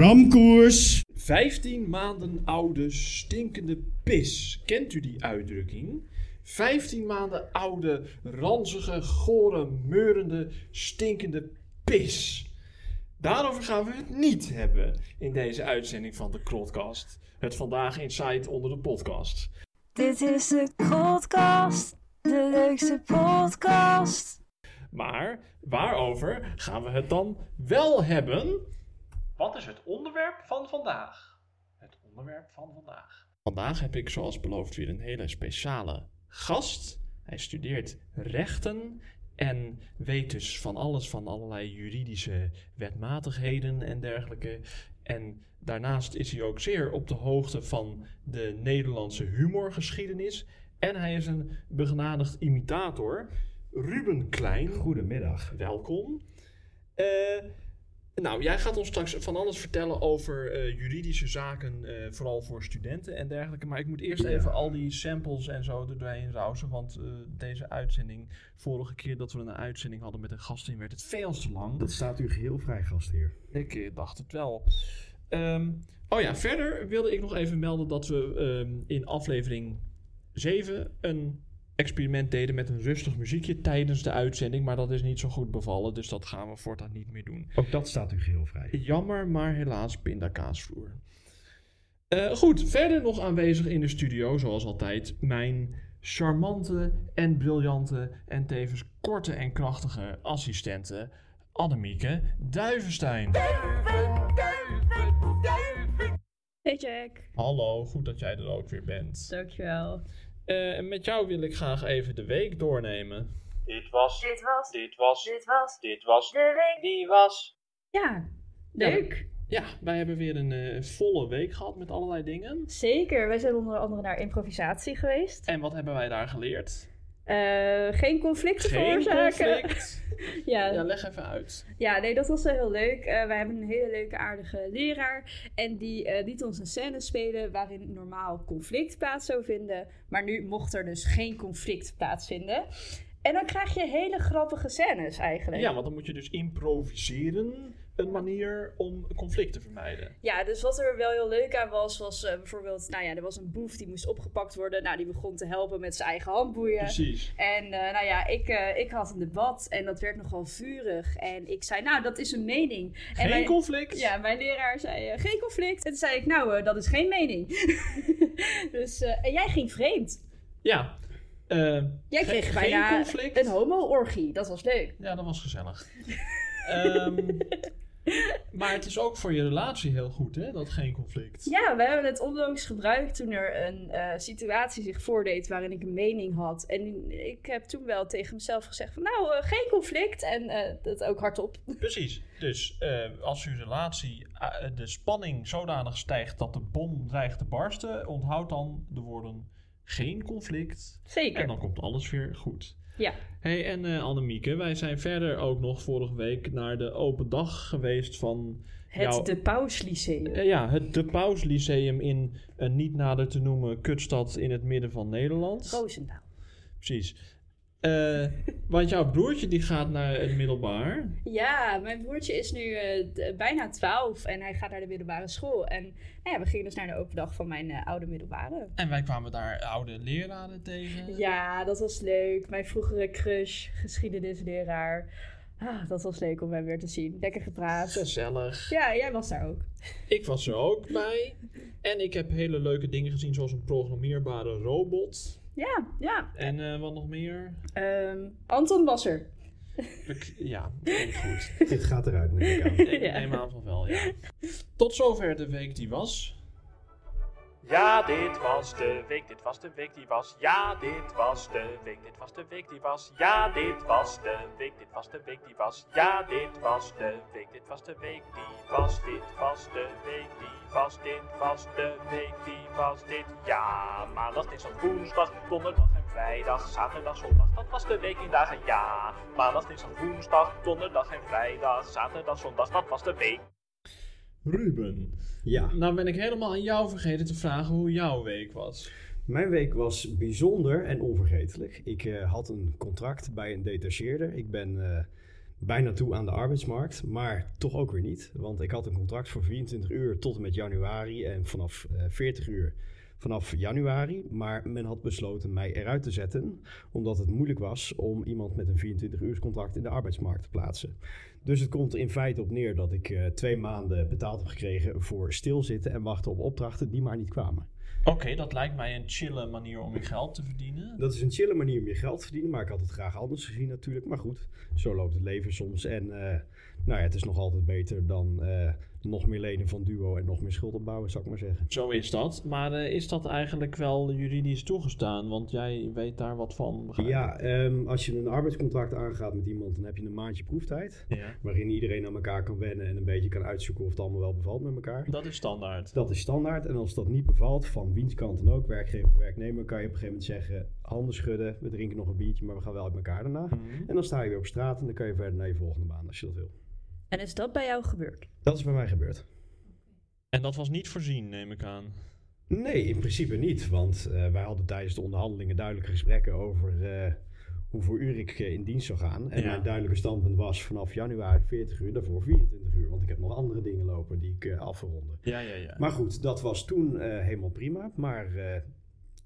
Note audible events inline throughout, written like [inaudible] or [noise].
Ramkoers. 15 maanden oude stinkende pis. Kent u die uitdrukking? 15 maanden oude, ranzige, gore, meurende, stinkende pis. Daarover gaan we het niet hebben in deze uitzending van de Krotcast. Het Vandaag Insight onder de podcast. Dit is de Krotcast, de leukste podcast. Maar waarover gaan we het dan wel hebben? Wat is het onderwerp van vandaag? Het onderwerp van vandaag. Vandaag heb ik zoals beloofd weer een hele speciale gast. Hij studeert rechten en weet dus van alles van allerlei juridische wetmatigheden en dergelijke. En daarnaast is hij ook zeer op de hoogte van de Nederlandse humorgeschiedenis. En hij is een begenadigd imitator. Ruben Klein, Goedemiddag. welkom. Eh, nou, jij gaat ons straks van alles vertellen over eh, juridische zaken, eh, vooral voor studenten en dergelijke. Maar ik moet eerst Ja. even al die samples en zo er doorheen rausen. Want eh, deze uitzending, vorige keer dat we een uitzending hadden met een gast in, werd het veel te lang. Dat staat u geheel vrij, gastheer. Ik dacht het wel. Ehm, oh ja, verder wilde ik nog even melden dat we ehm, in aflevering 7 een experiment deden met een rustig muziekje tijdens de uitzending. Maar dat is niet zo goed bevallen, dus dat gaan we voortaan niet meer doen. Ook dat staat u geheel vrij. Jammer, maar helaas pindakaasvloer. Eh, goed, verder nog aanwezig in de studio, zoals altijd, mijn charmante en briljante en tevens korte en krachtige assistente Annemieke Duivenstein. Hey Jack, Hallo, goed dat jij er ook weer bent. dankjewel. Eh, en met jou wil ik graag even de week doornemen. Dit was, Dit was, dit was, dit was dit was, de week. die was. Ja, leuk. Ja, wij hebben weer een eh, volle week gehad met allerlei dingen. Zeker, wij zijn onder andere naar improvisatie geweest. En wat hebben wij daar geleerd? Eh, geen conflicten Geen veroorzaken. conflict. Ja, [laughs] Ja, ja. leg even uit. nee, dat was wel heel leuk. Eh wij hebben een hele leuke, aardige leraar. En die eh, liet ons een scène spelen waarin normaal conflict plaats zou vinden. Maar nu mocht er dus geen conflict plaatsvinden. En dan krijg je hele grappige scènes eigenlijk. Ja, want dan moet je dus improviseren een manier om conflict te vermijden. Ja, dus wat er wel heel leuk aan was, was eh, bijvoorbeeld, nou ja, er was een boef die moest opgepakt worden. Nou, die begon te helpen met zijn eigen handboeien. Precies. En eh, nou ja, ik, eh, ik had een debat en dat werd nogal vurig. En ik zei, nou, dat is een mening. en Geen mijn, conflict. ja, mijn leraar zei, geen conflict. En toen zei ik, nou, dat is geen mening. [laughs] dus, en jij ging vreemd. Ja. Jij kreeg bijna conflict. een homo-orgie. Dat was leuk. Ja, dat was gezellig. [laughs] Ehm, maar het is ook voor je relatie heel goed, hè? Dat geen conflict. Ja, we hebben het onlangs gebruikt toen er een eh, situatie zich voordeed waarin ik een mening had. En ik heb toen wel tegen mezelf gezegd van nou, eh, geen conflict. En eh, dat ook hardop. Precies. Dus als uw relatie de spanning zodanig stijgt dat de bom dreigt te barsten, onthoud dan de woorden geen conflict. Zeker. En dan komt alles weer goed. Ja. hey, en eh Annemieke, wij zijn verder ook nog vorige week naar de open dag geweest van... Het jouw- De Paus Lyceum. Eh, ja, het De Paus Lyceum in een niet nader te noemen kutstad in het midden van Nederland. Roosendaal. Precies. Eh, want jouw broertje die gaat naar het middelbaar. Ja, mijn broertje is nu eh, bijna 12 en hij gaat naar de middelbare school. En nou ja, we gingen dus naar de open dag van mijn eh, oude middelbare. En wij kwamen daar oude leraren tegen. Ja, dat was leuk. Mijn vroegere crush, geschiedenisleraar. Ah, dat was leuk om hem weer te zien. Lekker gepraat. Gezellig. Ja, jij was daar ook. Ik was er ook bij. En ik heb hele leuke dingen gezien, zoals een programmeerbare robot. Ja, ja. En eh, wat nog meer? Ehm, Anton was er. Ja, [laughs] goed. Dit gaat eruit, neem ik aan. Ik Ja. neem aan van wel, ja. Tot zover de week die was. Ja, dit was de week, dit was de week die was. Ja, dit was de week, dit was de week die was. Ja, dit was de week, dit was de week die was. Ja, dit was de week, dit was de week die was. Dit was de week die was, dit was de week die was. Dit ja, maandag, dinsdag, woensdag, donderdag en vrijdag, zaterdag, zondag. Dat was de week in dagen. Ja, maandag, dinsdag, woensdag, donderdag en vrijdag, zaterdag, zondag. Dat was de week. Ruben. Ja, Nou ben ik helemaal aan jou vergeten te vragen hoe jouw week was. mijn week was bijzonder en onvergetelijk. Ik eh, had een contract bij een detacheerder. Ik ben eh, bijna toe aan de arbeidsmarkt, maar toch ook weer niet. Want ik had een contract voor 24 uur tot en met januari en vanaf eh, 40 uur vanaf januari. Maar men had besloten mij eruit te zetten, omdat het moeilijk was om iemand met een 24 uur contract in de arbeidsmarkt te plaatsen. Dus het komt er in feite op neer dat ik eh, twee maanden betaald heb gekregen voor stilzitten en wachten op opdrachten die maar niet kwamen. Oké, dat lijkt mij een chille manier om je geld te verdienen. Dat is een chille manier om je geld te verdienen, maar ik had het graag anders gezien natuurlijk. Maar goed, zo loopt het leven soms. En eh, nou ja, het is nog altijd beter dan eh, nog meer lenen van Duo en nog meer schuld opbouwen, zou ik maar zeggen. Zo is dat. Maar eh, is dat eigenlijk wel juridisch toegestaan? Want jij weet daar wat van. Ja, ehm, als je een arbeidscontract aangaat met iemand, dan heb je een maandje proeftijd. ja. Waarin iedereen aan elkaar kan wennen en een beetje kan uitzoeken of het allemaal wel bevalt met elkaar. Dat is standaard. Dat is standaard. En als dat niet bevalt, van wiens kant dan ook, werkgever, werknemer, kan je op een gegeven moment zeggen: handen schudden, we drinken nog een biertje, maar we gaan wel uit elkaar daarna. Mhm. En dan sta je weer op straat en dan kan je verder naar je volgende baan als je dat wil. En is dat bij jou gebeurd? Dat is bij mij gebeurd. En dat was niet voorzien, neem ik aan. Nee, in principe niet. Want eh, wij hadden tijdens de onderhandelingen duidelijke gesprekken over eh, hoeveel uur ik eh, in dienst zou gaan. En Ja. mijn duidelijke standpunt was vanaf januari 40 uur, daarvoor 24 uur. Want ik heb nog andere dingen lopen die ik af wil ronden. Ja, ja, ja. Maar goed, dat was toen eh, helemaal prima. Maar eh,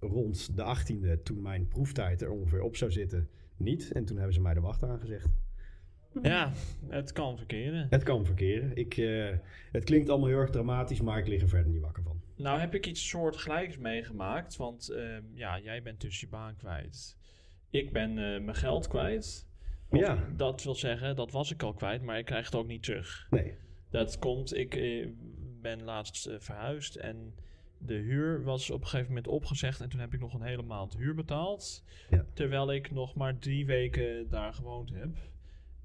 rond de 18e, toen mijn proeftijd er ongeveer op zou zitten, niet. En toen hebben ze mij de wacht aangezegd. Ja, het kan verkeren. Het kan verkeren. Ik, eh, het klinkt allemaal heel erg dramatisch, maar ik lig er verder niet wakker van. Nou heb ik iets soortgelijks meegemaakt. Want ehm, ja, jij bent dus je baan kwijt. Ik ben eh, mijn geld kwijt. Of, Ja. Dat wil zeggen, dat was ik al kwijt, maar ik krijg het ook niet terug. Nee. Dat komt, ik eh, ben laatst verhuisd en de huur was op een gegeven moment opgezegd. En toen heb ik nog een hele maand huur betaald. Ja. Terwijl ik nog maar drie weken daar gewoond heb.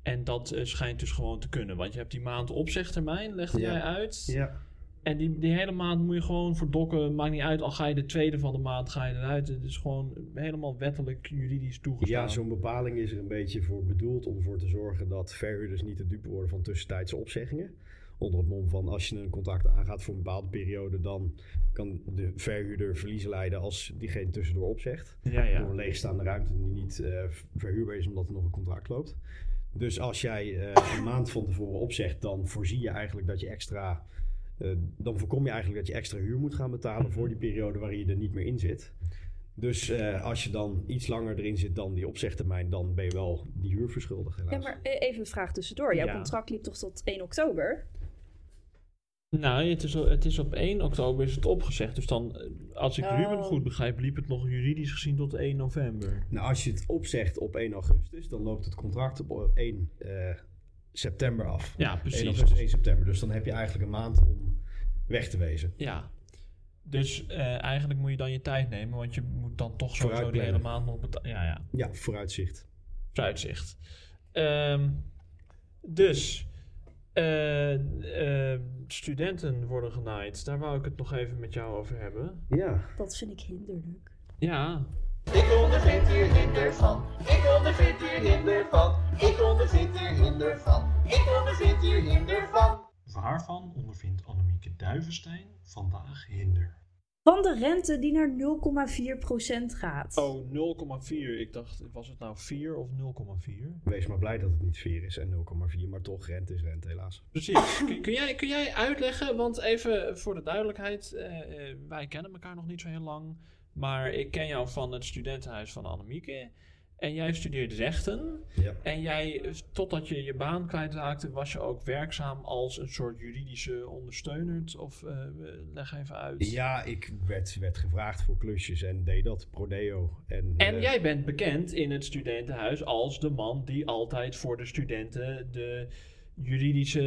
En dat eh, schijnt dus gewoon te kunnen. Want je hebt die maand opzegtermijn, legde Ja. jij uit. Ja. En die, die hele maand moet je gewoon verdokken. Maakt niet uit, al ga je de tweede van de maand ga je eruit. Het is gewoon helemaal wettelijk juridisch toegestaan. Ja, zo'n bepaling is er een beetje voor bedoeld om ervoor te zorgen dat verhuurders niet de dupe worden van tussentijdse opzeggingen. Onder het mom van als je een contract aangaat voor een bepaalde periode, dan kan de verhuurder verliezen lijden als diegene tussendoor opzegt. Ja, ja. Door een leegstaande ruimte die niet eh, verhuurbaar is omdat er nog een contract loopt. Dus als jij eh, een maand van tevoren opzegt, dan voorzie je eigenlijk dat je extra. eh, dan voorkom je eigenlijk dat je extra huur moet gaan betalen voor die periode waarin je er niet meer in zit. Dus eh, als je dan iets langer erin zit dan die opzegtermijn, dan ben je wel die huur verschuldigd. Helaas. Ja, maar e- even een vraag tussendoor. Jouw Ja. contract liep toch tot 1 oktober? Nou, het is, het is op 1 oktober is het opgezegd. Dus dan, eh, als ik Oh. Ruben goed begrijp, liep het nog juridisch gezien tot 1 november. Nou, als je het opzegt op 1 augustus, dan loopt het contract op 1 eh, september af. Ja, 1 precies. augustus, 1 september. Dus dan heb je eigenlijk een maand om weg te wezen. Ja. Dus eh, eigenlijk moet je dan je tijd nemen, want je moet dan toch sowieso die hele maand nog betalen. Ja, ja. Ja, vooruitzicht. Vooruitzicht. Ehm, dus, eh, eh, studenten worden genaaid. Daar wou ik het nog even met jou over hebben. Ja, Dat vind ik hinderlijk. Ja, Ik ondervind hier hinder van. Ik ondervind hier hinder van. Ik ondervind hier hinder van. Ik ondervind hier hinder van. Waarvan ondervindt Annemieke Duivenstein vandaag hinder? Van de rente die naar 0,4% gaat. Oh, 0,4. Ik dacht, was het nou 4 of 0,4? wees maar blij dat het niet 4 is en 0,4, maar toch rente is rente helaas. Precies. [laughs] kun, kun jij, kun jij uitleggen, want even voor de duidelijkheid, eh, eh, wij kennen elkaar nog niet zo heel lang, maar ik ken jou van het studentenhuis van Annemieke. En jij studeert rechten. Ja. En jij, eh, totdat je je baan kwijtraakte, was je ook werkzaam als een soort juridische ondersteuner? Of eh, leg even uit. Ja, ik werd, werd gevraagd voor klusjes en deed dat, Prodeo. En, En eh, jij bent bekend in het studentenhuis als de man die altijd voor de studenten de juridische.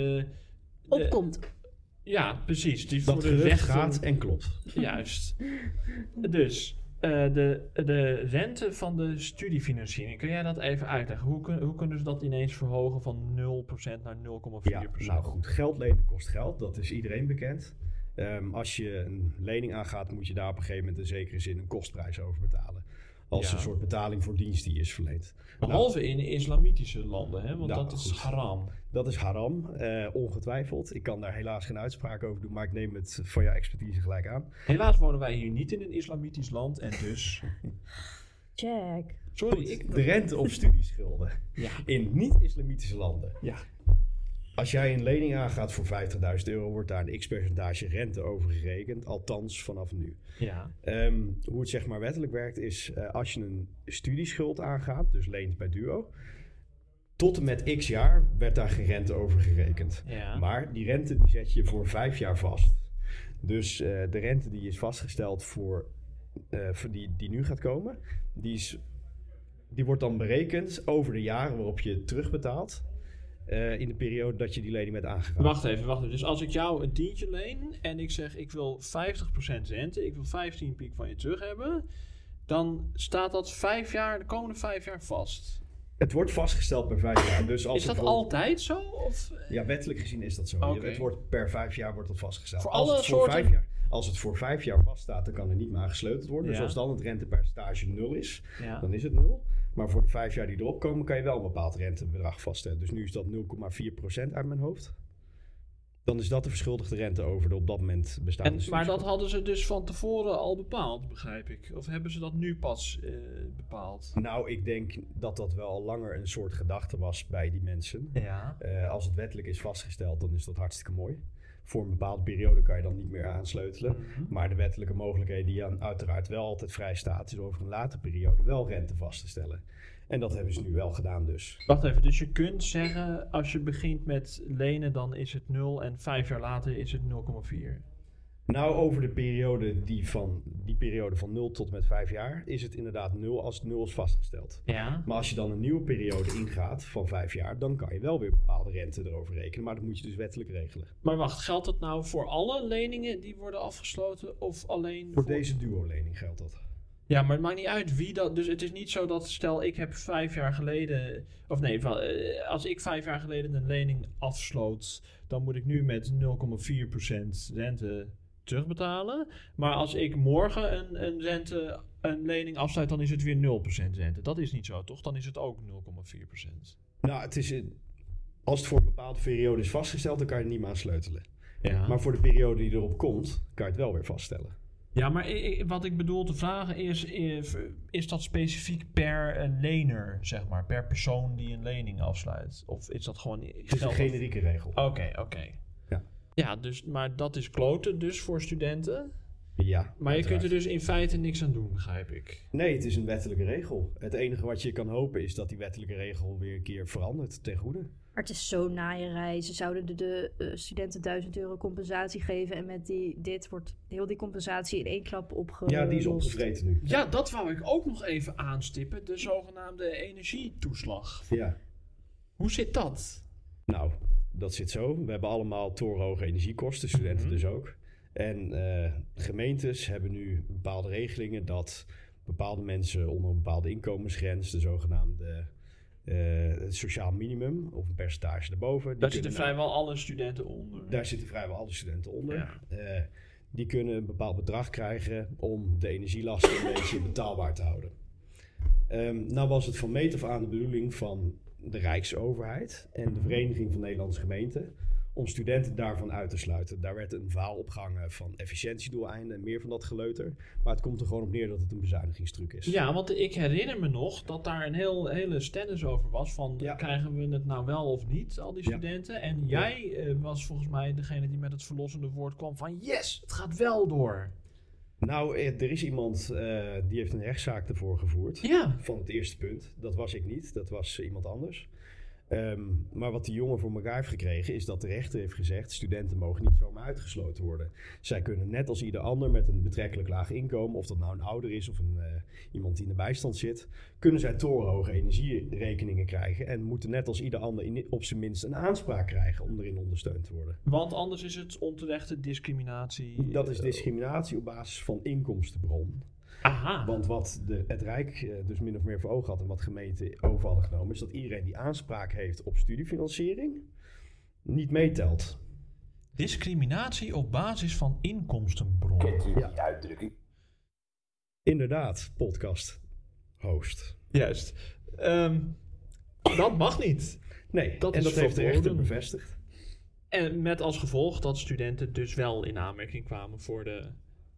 de- Opkomt. ja, precies. Die dat voor de rechten. gaat en klopt. Juist. Dus, eh, de, de rente van de studiefinanciering, kun jij dat even uitleggen? Hoe, kun- hoe kunnen ze dat ineens verhogen van 0% naar 0,4%? Ja, nou goed, geld lenen kost geld, dat is iedereen bekend. Ehm, als je een lening aangaat, moet je daar op een gegeven moment in zekere zin een kostprijs over betalen. Als Ja. een soort betaling voor dienst die is verleend. Behalve in islamitische landen, hè? want Nou, dat is goed. haram. Dat is haram, eh, ongetwijfeld. Ik kan daar helaas geen uitspraak over doen, maar ik neem het van jouw expertise gelijk aan. Helaas wonen wij hier niet in een islamitisch land en dus... [laughs] Jack. Sorry, ik... De rente op studieschulden Ja. in niet-islamitische landen. Ja. Als jij een lening aangaat voor 50.000 euro, wordt daar een x-percentage rente over gerekend. Althans, vanaf nu. Ja. Ehm, hoe het zeg maar wettelijk werkt is, eh, als je een studieschuld aangaat, dus leent bij Duo, tot en met x jaar werd daar geen rente over gerekend. Ja. Maar die rente die zet je voor vijf jaar vast. Dus eh, de rente die is vastgesteld voor, eh, voor die, die nu gaat komen, die, is, die wordt dan berekend over de jaren waarop je terugbetaalt. Eh, in de periode dat je die lening bent aangegaan. Wacht even, wacht even. Dus als ik jou een tientje leen en ik zeg ik wil 50% rente, ik wil 15 piek van je terug hebben, dan staat dat vijf jaar, de komende vijf jaar vast. Het wordt vastgesteld per vijf jaar. Dus als Is dat altijd zo? Of? Ja, wettelijk gezien is dat zo. Oké. Het wordt per vijf jaar wordt dat vastgesteld. Voor als, alle het voor soorten? vijf jaar, als het voor vijf jaar vaststaat, dan kan er niet meer aan gesleuteld worden. Ja. Dus als dan het rentepercentage nul is, Ja. dan is het nul. Maar voor de vijf jaar die erop komen, kan je wel een bepaald rentebedrag vaststellen. Dus nu is dat 0,4% uit mijn hoofd. Dan is dat de verschuldigde rente over de op dat moment bestaande En, maar dat hadden ze dus van tevoren al bepaald, begrijp ik. Of hebben ze dat nu pas eh, bepaald? Nou, ik denk dat dat wel al langer een soort gedachte was bij die mensen. Ja. Eh, als het wettelijk is vastgesteld, dan is dat hartstikke mooi. Voor een bepaalde periode kan je dan niet meer aansleutelen. Maar de wettelijke mogelijkheden die aan uiteraard wel altijd vrij staat, is over een latere periode wel rente vast te stellen. En dat hebben ze nu wel gedaan dus. Wacht even, dus je kunt zeggen als je begint met lenen, dan is het 0 en vijf jaar later is het 0,4. Nou, over de periode, die, van, die periode van 0 tot met 5 jaar is het inderdaad 0 als het 0 is vastgesteld. Ja. Maar als je dan een nieuwe periode ingaat van 5 jaar, dan kan je wel weer bepaalde rente erover rekenen. Maar dat moet je dus wettelijk regelen. Maar wacht, geldt dat nou voor alle leningen die worden afgesloten of alleen Voor deze duo-lening geldt dat. Ja, maar het maakt niet uit wie dat. Dus het is niet zo dat, stel ik heb vijf jaar geleden. Of nee, eh, als ik vijf jaar geleden een lening afsloot, dan moet ik nu met 0,4% rente terugbetalen. Maar als ik morgen een, een, rente, een lening afsluit, dan is het weer 0% rente. Dat is niet zo, toch? Dan is het ook 0,4%. Nou, het is, als het voor een bepaalde periode is vastgesteld, dan kan je er niet meer aan sleutelen. Ja. Maar voor de periode die erop komt, kan je het wel weer vaststellen. Ja, maar wat ik bedoel te vragen is, is, is dat specifiek per lener, zeg maar, per persoon die een lening afsluit? Of is dat gewoon... Het is een generieke regel. Oké, oké. Ja, dus, maar dat is kloten dus voor studenten. Ja. Maar je kunt er dus in feite niks aan doen, begrijp ik. Nee, het is een wettelijke regel. Het enige wat je kan hopen is dat die wettelijke regel weer een keer verandert ten goede. Maar het is zo naaierij. Ze zouden de, de eh, studenten 1000 euro compensatie geven. En met die, dit wordt heel die compensatie in één klap opgelost. Ja, die is opgevreten nu. Ja, dat wou ik ook nog even aanstippen. De zogenaamde energietoeslag. Ja. Hoe zit dat? Nou, dat zit zo. We hebben allemaal torenhoge energiekosten, studenten Mhm. dus ook. En eh, gemeentes hebben nu bepaalde regelingen dat bepaalde mensen onder een bepaalde inkomensgrens, de zogenaamde eh, sociaal minimum of een percentage daarboven. Daar zitten nou- vrijwel alle studenten onder. Daar zitten vrijwel alle studenten onder. Ja. Eh, die kunnen een bepaald bedrag krijgen om de energielasten een beetje betaalbaar te houden. Ehm, nou was het van meet af aan de bedoeling van de Rijksoverheid en de Vereniging van Nederlandse Gemeenten om studenten daarvan uit te sluiten. Daar werd een verhaal opgehangen van efficiëntiedoeleinden en meer van dat geleuter. Maar het komt er gewoon op neer dat het een bezuinigingstruc is. Ja, want ik herinner me nog dat daar een heel, hele stennis over was. Van Ja. krijgen we het nou wel of niet, al die Ja. studenten. En jij eh, was volgens mij degene die met het verlossende woord kwam van yes, het gaat wel door. Nou, eh, er is iemand eh, die heeft een rechtszaak ervoor gevoerd. Ja. van het eerste punt. Dat was ik niet, dat was eh, iemand anders. Ehm, maar wat die jongen voor elkaar heeft gekregen, is dat de rechter heeft gezegd: studenten mogen niet zomaar uitgesloten worden. Zij kunnen net als ieder ander met een betrekkelijk laag inkomen, of dat nou een ouder is of een, eh, iemand die in de bijstand zit, kunnen zij torenhoge energierekeningen krijgen en moeten net als ieder ander in, op zijn minst een aanspraak krijgen om erin ondersteund te worden. Want anders is het onterechte discriminatie. Dat is eh, discriminatie op basis van inkomstenbron. Aha. Want wat de, het Rijk eh, dus min of meer voor ogen had en wat gemeenten over hadden genomen, is dat iedereen die aanspraak heeft op studiefinanciering niet meetelt. Discriminatie op basis van inkomstenbron. Ja. die uitdrukking? Inderdaad, podcast host. Juist. Ehm, dat mag niet. Nee, Dat en is dat heeft de rechter bevestigd. En met als gevolg dat studenten dus wel in aanmerking kwamen voor de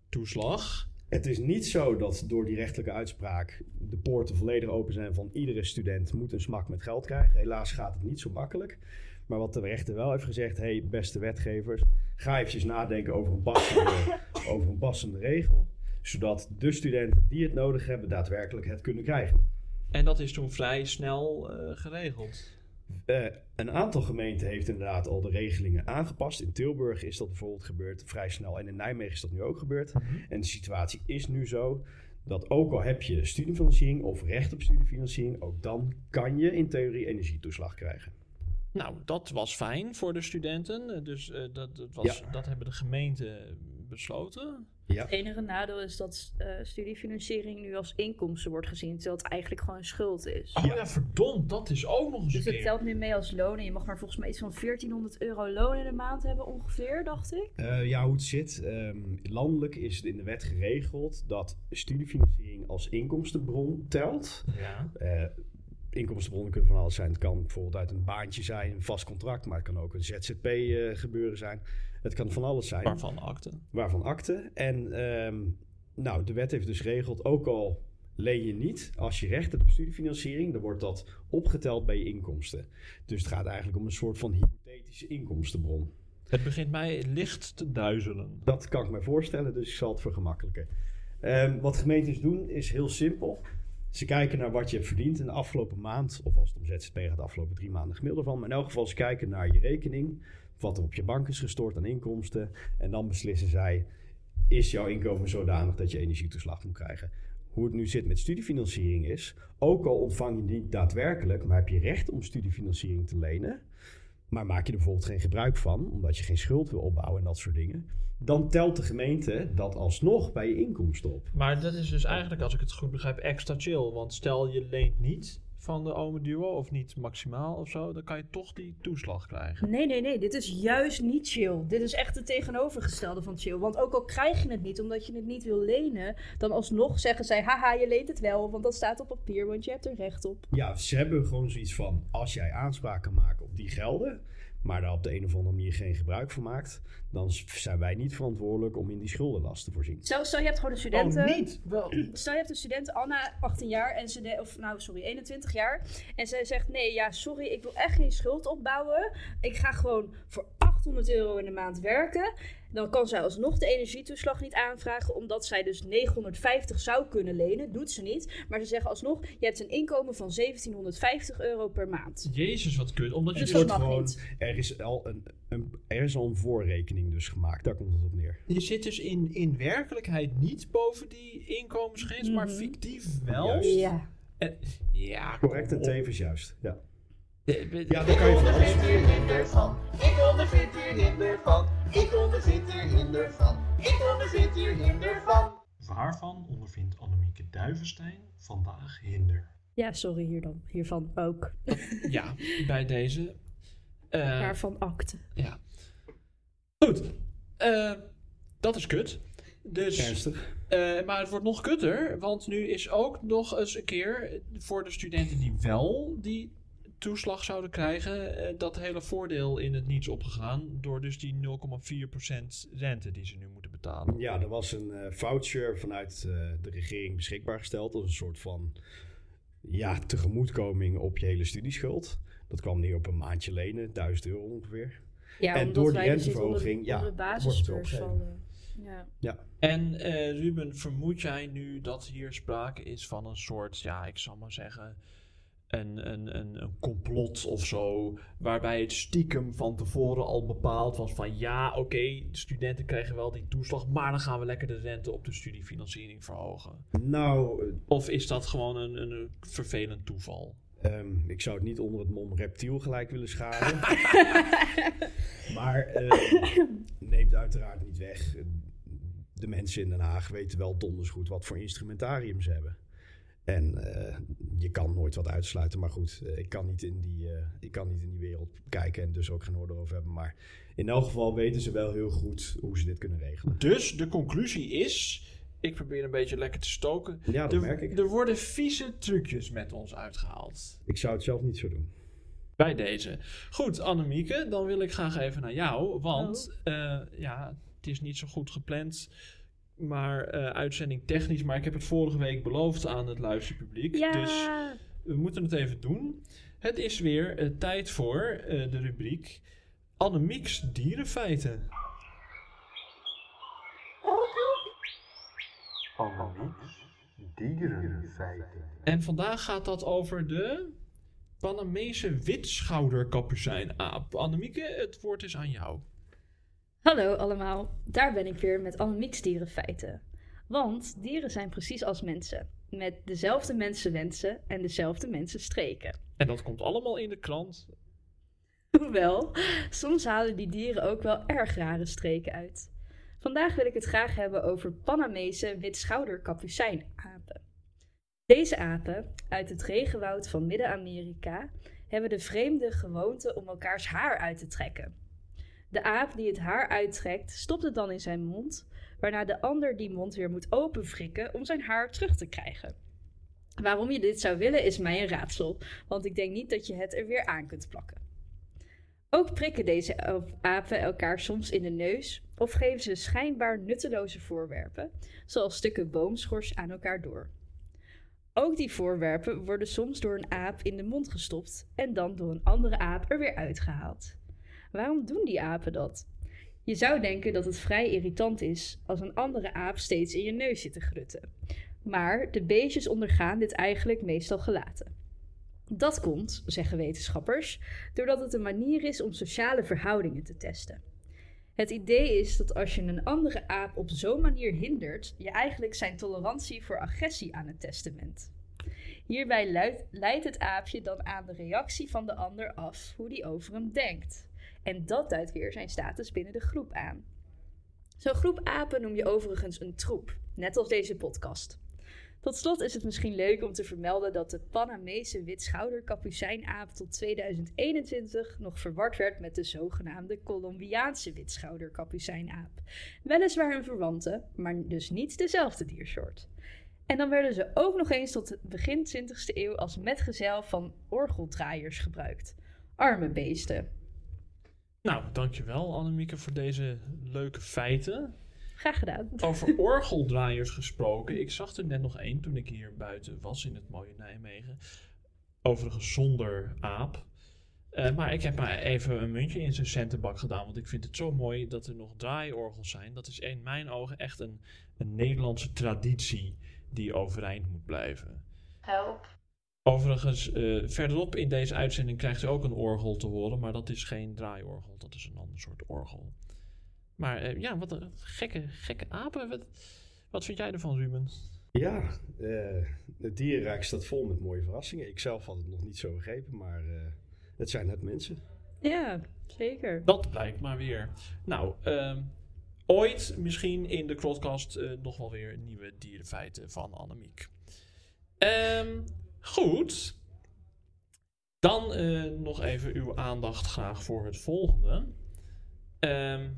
toeslag. Het is niet zo dat door die rechtelijke uitspraak de poorten volledig open zijn van iedere student moet een smak met geld krijgen. Helaas gaat het niet zo makkelijk. Maar wat de rechter wel heeft gezegd, hey beste wetgevers, ga eventjes nadenken over een passende, [laughs] over een passende regel. Zodat de studenten die het nodig hebben daadwerkelijk het kunnen krijgen. En dat is toen vrij snel eh, geregeld. Eh, een aantal gemeenten heeft inderdaad al de regelingen aangepast. In Tilburg is dat bijvoorbeeld gebeurd vrij snel. En in Nijmegen is dat nu ook gebeurd. En de situatie is nu zo dat ook al heb je studiefinanciering of recht op studiefinanciering, ook dan kan je in theorie energietoeslag krijgen. Nou, dat was fijn voor de studenten. Dus eh, dat, dat, was, Ja. dat hebben de gemeenten besloten. Ja, Het enige nadeel is dat eh, studiefinanciering nu als inkomsten wordt gezien, terwijl het eigenlijk gewoon een schuld is. Oh ja, verdomd, dat is ook nog eens Dus het telt nu mee als loon en je mag maar volgens mij iets van 1400 euro loon in de maand hebben ongeveer, dacht ik. Eh, ja hoe het zit. ehm, landelijk is het in de wet geregeld dat studiefinanciering als inkomstenbron telt. Ja. Eh, inkomstenbronnen kunnen van alles zijn. Het kan bijvoorbeeld uit een baantje zijn, een vast contract, maar het kan ook een ZZP eh, gebeuren zijn. Het kan van alles zijn. Waarvan akte. waarvan akte. En ehm, nou, de wet heeft dus geregeld, ook al leen je niet, als je recht hebt op studiefinanciering, dan wordt dat opgeteld bij je inkomsten. Dus het gaat eigenlijk om een soort van hypothetische inkomstenbron. Het begint mij licht te duizelen. Dat kan ik me voorstellen, dus ik zal het vergemakkelijken. Ehm, wat gemeentes doen is heel simpel. Ze kijken naar wat je hebt verdiend in de afgelopen maand, of als het om ZZP gaat, de afgelopen drie maanden gemiddelde van. Maar in elk geval, ze kijken naar je rekening, wat er op je bank is gestort aan inkomsten. En dan beslissen zij, is jouw inkomen zodanig dat je energietoeslag moet krijgen? Hoe het nu zit met studiefinanciering is, ook al ontvang je niet daadwerkelijk, maar heb je recht om studiefinanciering te lenen, maar maak je er bijvoorbeeld geen gebruik van, omdat je geen schuld wil opbouwen en dat soort dingen, dan telt de gemeente dat alsnog bij je inkomsten op. Maar dat is dus eigenlijk, als ik het goed begrijp, extra chill. Want stel je leent niet van de Ome Duo of niet maximaal of zo, dan kan je toch die toeslag krijgen. Nee, nee, nee. Dit is juist niet chill. Dit is echt het tegenovergestelde van chill. Want ook al krijg je het niet omdat je het niet wil lenen, dan alsnog zeggen zij: haha, je leent het wel, want dat staat op papier, want je hebt er recht op. Ja, ze hebben gewoon zoiets van, als jij aanspraak kan maken op die gelden, maar daar op de een of andere manier geen gebruik van maakt, dan zijn wij niet verantwoordelijk om in die schuldenlast te voorzien. Stel, stel je hebt gewoon een studenten. Oh, niet? Wel, Stel je hebt een student, Anna, 18 jaar, en ze de, of nou sorry, 21 jaar. En zij zegt: Nee, ja, sorry, ik wil echt geen schuld opbouwen. Ik ga gewoon voor 800 euro in de maand werken. Dan kan zij alsnog de energietoeslag niet aanvragen, omdat zij dus 950 zou kunnen lenen. Doet ze niet. Maar ze zeggen alsnog: Je hebt een inkomen van 1750 euro per maand. Jezus, wat kut. Omdat je Dus dat dus, mag gewoon, niet. er is al een, een, er is al een voorrekening dus gemaakt, daar komt het op neer. je zit dus in, in werkelijkheid niet boven die inkomensgrens, maar Mhm. fictief wel. Juist. Ja. En- ja, Correct en tevens juist. Ja, ja daar kan je Ik van alles ondervind hier hinder van. Ik ondervind hier hinder van. Ik ondervind hier hinder van. Ik ondervind hier hinder van. Waarvan ondervindt Annemieke Duivenstein vandaag hinder? ja, sorry hier dan, hiervan ook. Ja, bij deze. [laughs] Eh, Waarvan akte. ja. Goed. Eh, dat is kut. Dus, Ernstig. eh, maar het wordt nog kutter, want nu is ook nog eens een keer voor de studenten die wel die toeslag zouden krijgen, eh, dat hele voordeel in het niets opgegaan door dus die 0,4% rente die ze nu moeten betalen. Ja, er was een eh, voucher vanuit eh, de regering beschikbaar gesteld als een soort van ja, tegemoetkoming op je hele studieschuld. Dat kwam neer op een maandje lenen, 1000 euro ongeveer. Ja, En omdat door die dus renteverhoging, ja, wordt het opgegeven. Ja. Ja, En eh, Ruben, vermoed jij nu dat hier sprake is van een soort, ja, ik zal maar zeggen, een, een, een, een complot of zo, waarbij het stiekem van tevoren al bepaald was van ja, oké, de studenten krijgen wel die toeslag, maar dan gaan we lekker de rente op de studiefinanciering verhogen. nou, Of is dat gewoon een, een vervelend toeval? Ehm, ik zou het niet onder het mom reptiel gelijk willen scharen. [laughs] maar eh, neemt uiteraard niet weg. De mensen in Den Haag weten wel donders goed wat voor instrumentarium ze hebben. En eh, je kan nooit wat uitsluiten. Maar goed, eh, ik, kan niet in die, eh, ik kan niet in die wereld kijken en dus ook geen orde over hebben. Maar in elk geval weten ze wel heel goed hoe ze dit kunnen regelen. Dus de conclusie is, ik probeer een beetje lekker te stoken, Ja, dat er, merk ik. er worden vieze trucjes met ons uitgehaald. Ik zou het zelf niet zo doen. Bij deze. Goed, Annemieke, dan wil ik graag even naar jou. Want ja, het is niet zo goed gepland maar eh, uitzending technisch. Maar ik heb het vorige week beloofd aan het luisterpubliek. Ja, Dus we moeten het even doen. Het is weer eh, tijd voor eh, de rubriek Annemiek's dierenfeiten. Annemiek's dierenfeiten. En vandaag gaat dat over de Panamese witschouderkapucijnaap. Annemieke, het woord is aan jou. Hallo allemaal, daar ben ik weer met Annemiek's dierenfeiten. Want dieren zijn precies als mensen, met dezelfde mensenwensen en dezelfde mensenstreken. En dat komt allemaal in de krant. Hoewel, soms halen die dieren ook wel erg rare streken uit. Vandaag wil ik het graag hebben over Panamese witschouderkapucijnapen. Deze apen, uit het regenwoud van Midden-Amerika, hebben de vreemde gewoonte om elkaars haar uit te trekken. De aap die het haar uittrekt, stopt het dan in zijn mond, waarna de ander die mond weer moet openwrikken om zijn haar terug te krijgen. Waarom je dit zou willen is mij een raadsel, want ik denk niet dat je het er weer aan kunt plakken. Ook prikken deze apen elkaar soms in de neus of geven ze schijnbaar nutteloze voorwerpen, zoals stukken boomschors aan elkaar door. Ook die voorwerpen worden soms door een aap in de mond gestopt en dan door een andere aap er weer uitgehaald. Waarom doen die apen dat? Je zou denken dat het vrij irritant is als een andere aap steeds in je neus zit te grutten. Maar de beestjes ondergaan dit eigenlijk meestal gelaten. Dat komt, zeggen wetenschappers, doordat het een manier is om sociale verhoudingen te testen. Het idee is dat als je een andere aap op zo'n manier hindert, je eigenlijk zijn tolerantie voor agressie aan het testen bent. Hierbij leidt het aapje dan aan de reactie van de ander af hoe die over hem denkt. En dat duidt weer zijn status binnen de groep aan. Zo'n groep apen noem je overigens een troep, net als deze podcast. Tot slot is het misschien leuk om te vermelden dat de Panamese witschouderkapucijnaap tot 2021 nog verward werd met de zogenaamde Colombiaanse witschouderkapucijnaap. Weliswaar een verwante, maar dus niet dezelfde diersoort. En dan werden ze ook nog eens tot begin 20e eeuw als metgezel van orgeldraaiers gebruikt. Arme beesten. Nou, dankjewel Annemieke voor deze leuke feiten. Graag gedaan. Over orgeldraaiers gesproken. Ik zag er net nog één toen ik hier buiten was in het mooie Nijmegen. Overigens zonder aap. Eh, maar ik heb maar even een muntje in zijn centenbak gedaan. Want ik vind het zo mooi dat er nog draaiorgels zijn. Dat is in mijn ogen echt een, een Nederlandse traditie die overeind moet blijven. Help. Overigens, eh, verderop in deze uitzending krijgt u ook een orgel te horen. Maar dat is geen draaiorgel. Dat is een ander soort orgel. Maar eh, ja, wat een gekke, gekke apen. Wat, wat vind jij ervan, Ruben? Ja, eh, het dierenrijk staat vol met mooie verrassingen. Ik zelf had het nog niet zo begrepen, maar eh, het zijn net mensen. Ja, zeker. Dat blijkt maar weer. Nou, ehm, ooit misschien in de podcast eh, nog wel weer nieuwe dierenfeiten van Annemiek. Ehm, goed. Dan eh, nog even uw aandacht graag voor het volgende. Ehm,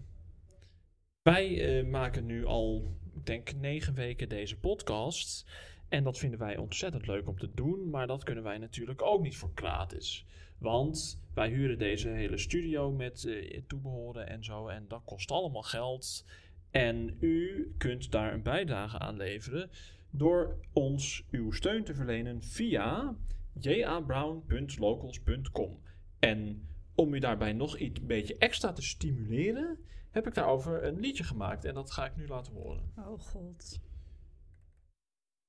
wij eh, maken nu al, ik denk, negen weken deze podcast. En dat vinden wij ontzettend leuk om te doen. Maar dat kunnen wij natuurlijk ook niet voor gratis. Want wij huren deze hele studio met eh, toebehoren en zo. En dat kost allemaal geld. En u kunt daar een bijdrage aan leveren. Door ons uw steun te verlenen via jabrown.locals.com. En om u daarbij nog iets een beetje extra te stimuleren, heb ik daarover een liedje gemaakt. En dat ga ik nu laten horen. Oh god.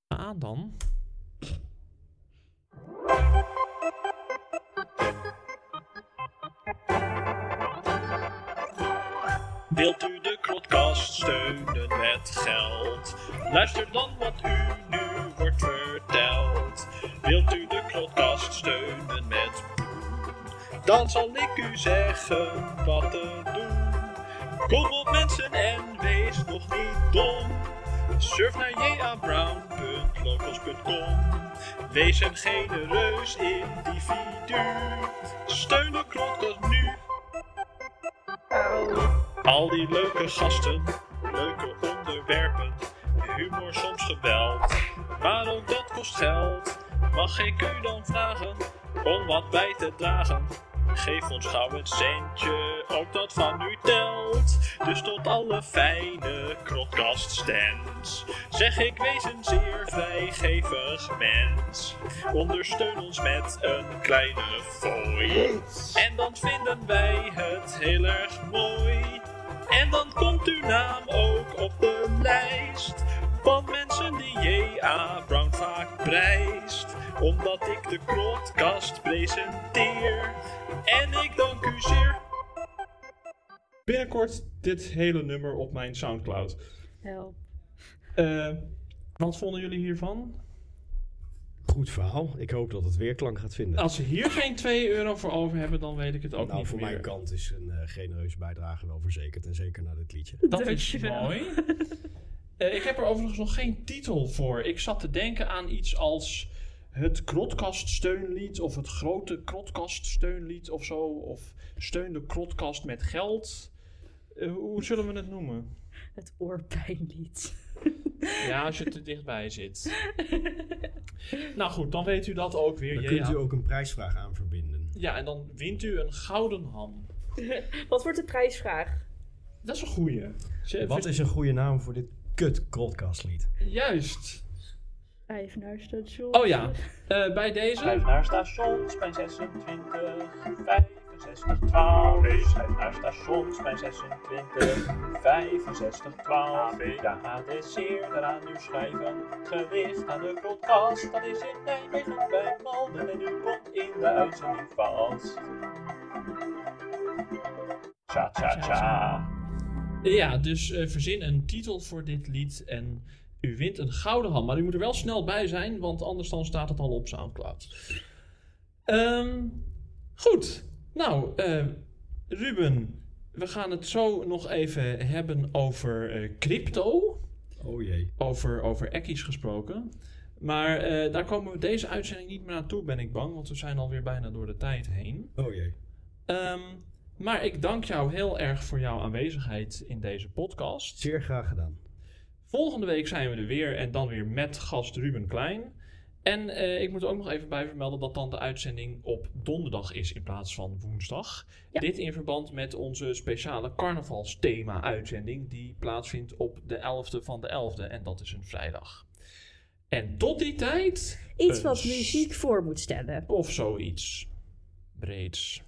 Aan dan. Wilt u de podcast steunen met geld? Luister dan wat u nu wordt verteld. Wilt u de podcast steunen met bloem? Dan zal ik u zeggen wat te doen. Kom op mensen en wees nog niet dom. Surf naar jabrown.locals.com. Wees een genereus individu. Steun de podcast nu. Al die leuke gasten, leuke onderwerpen, humor soms geweld, maar ook dat kost geld. Mag ik u dan vragen om wat bij te dragen? Geef ons gauw een centje, ook dat van u telt. Dus tot alle fijne krokaststands. Zeg ik wees een zeer vrijgevig mens. Ondersteun ons met een kleine fooi. En dan vinden wij het heel erg mooi. En dan komt uw naam ook op de lijst van mensen die J.A. Brown vaak prijst. Omdat ik de podcast presenteer. En ik dank u zeer. Binnenkort dit hele nummer op mijn Soundcloud. Help. Eh, wat vonden jullie hiervan? Goed verhaal. Ik hoop dat het weerklank gaat vinden. Als ze hier geen 2 euro voor over hebben, dan weet ik het ook nou, niet voor meer. mijn kant is een eh, genereuze bijdrage wel verzekerd. En zeker naar dit liedje. Dat is Dankjewel. mooi. [laughs] Eh, ik heb er overigens nog geen titel voor. Ik zat te denken aan iets als het Krotkast steunlied of het grote Krotkast steunlied of zo. Of steun de Krotkast met geld. Eh, hoe zullen we het noemen? Het oorpijnlied. [laughs] [laughs] Ja, als je te dichtbij zit. [laughs] nou goed, dan weet u dat ook weer. Ja, kunt ja. u ook een prijsvraag aan verbinden. Ja, en dan wint u een gouden ham. [laughs] Wat wordt de prijsvraag? Dat is een goeie. Wat is een goede naam voor dit kut krotcastlied? Juist. Vijf naar station. Oh ja, eh, bij deze. Schrijf naar stationspijn 26, 65, 12. Nee, schrijf naar stationspijn 26, 65, 12. Ja, adresseer aan u schrijven. Gericht aan de podcast, dat is in Nijmegen bij Malden. En u komt in de uitzending vast. Tja, tja, tja. Ja, dus eh, verzin een titel voor dit lied en u wint een gouden ham. Maar u moet er wel snel bij zijn, want anders dan staat het al op Soundcloud. Ehm, goed. Nou, eh, Ruben, we gaan het zo nog even hebben over eh, crypto. Oh jee. Over, over ekkies gesproken. Maar eh, daar komen we deze uitzending niet meer naartoe, ben ik bang. Want we zijn alweer bijna door de tijd heen. Oh jee. Ehm, maar ik dank jou heel erg voor jouw aanwezigheid in deze podcast. Zeer graag gedaan. Volgende week zijn we er weer en dan weer met gast Ruben Klein. En eh, ik moet er ook nog even bij vermelden dat dan de uitzending op donderdag is in plaats van woensdag. Ja. Dit in verband met onze speciale carnavalsthema-uitzending die plaatsvindt op de 11e van de 11e en dat is een vrijdag. En tot die tijd... Iets wat muziek voor moet stellen. Of zoiets. Breeds.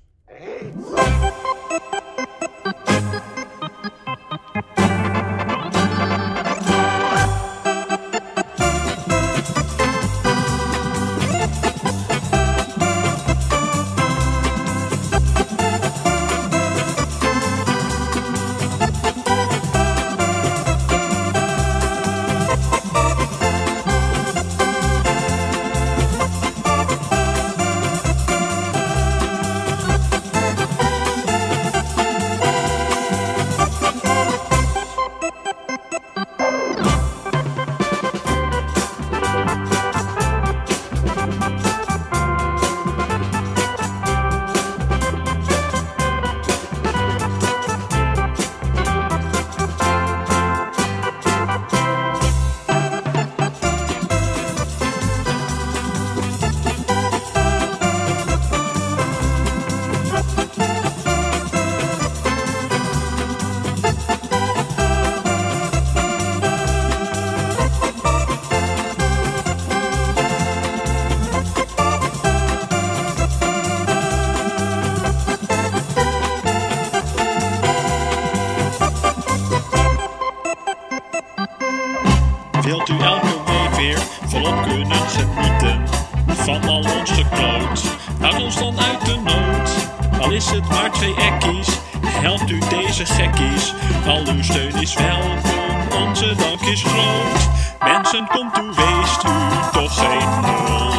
Geen nul.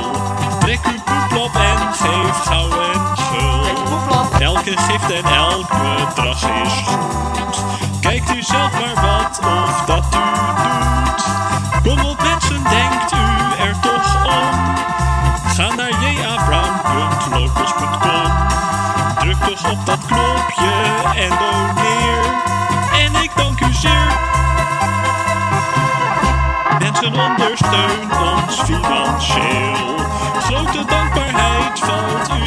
Trek uw poeplop en geef gauw en gul. Elke gift en elk bedrag is goed. Kijkt u zelf maar wat of dat u doet. Kom op mensen, denkt u er toch om. Ga naar jabrown.locals.com. Druk toch op dat knopje en doneer. Mensen ondersteun ons financieel. Grote dankbaarheid valt u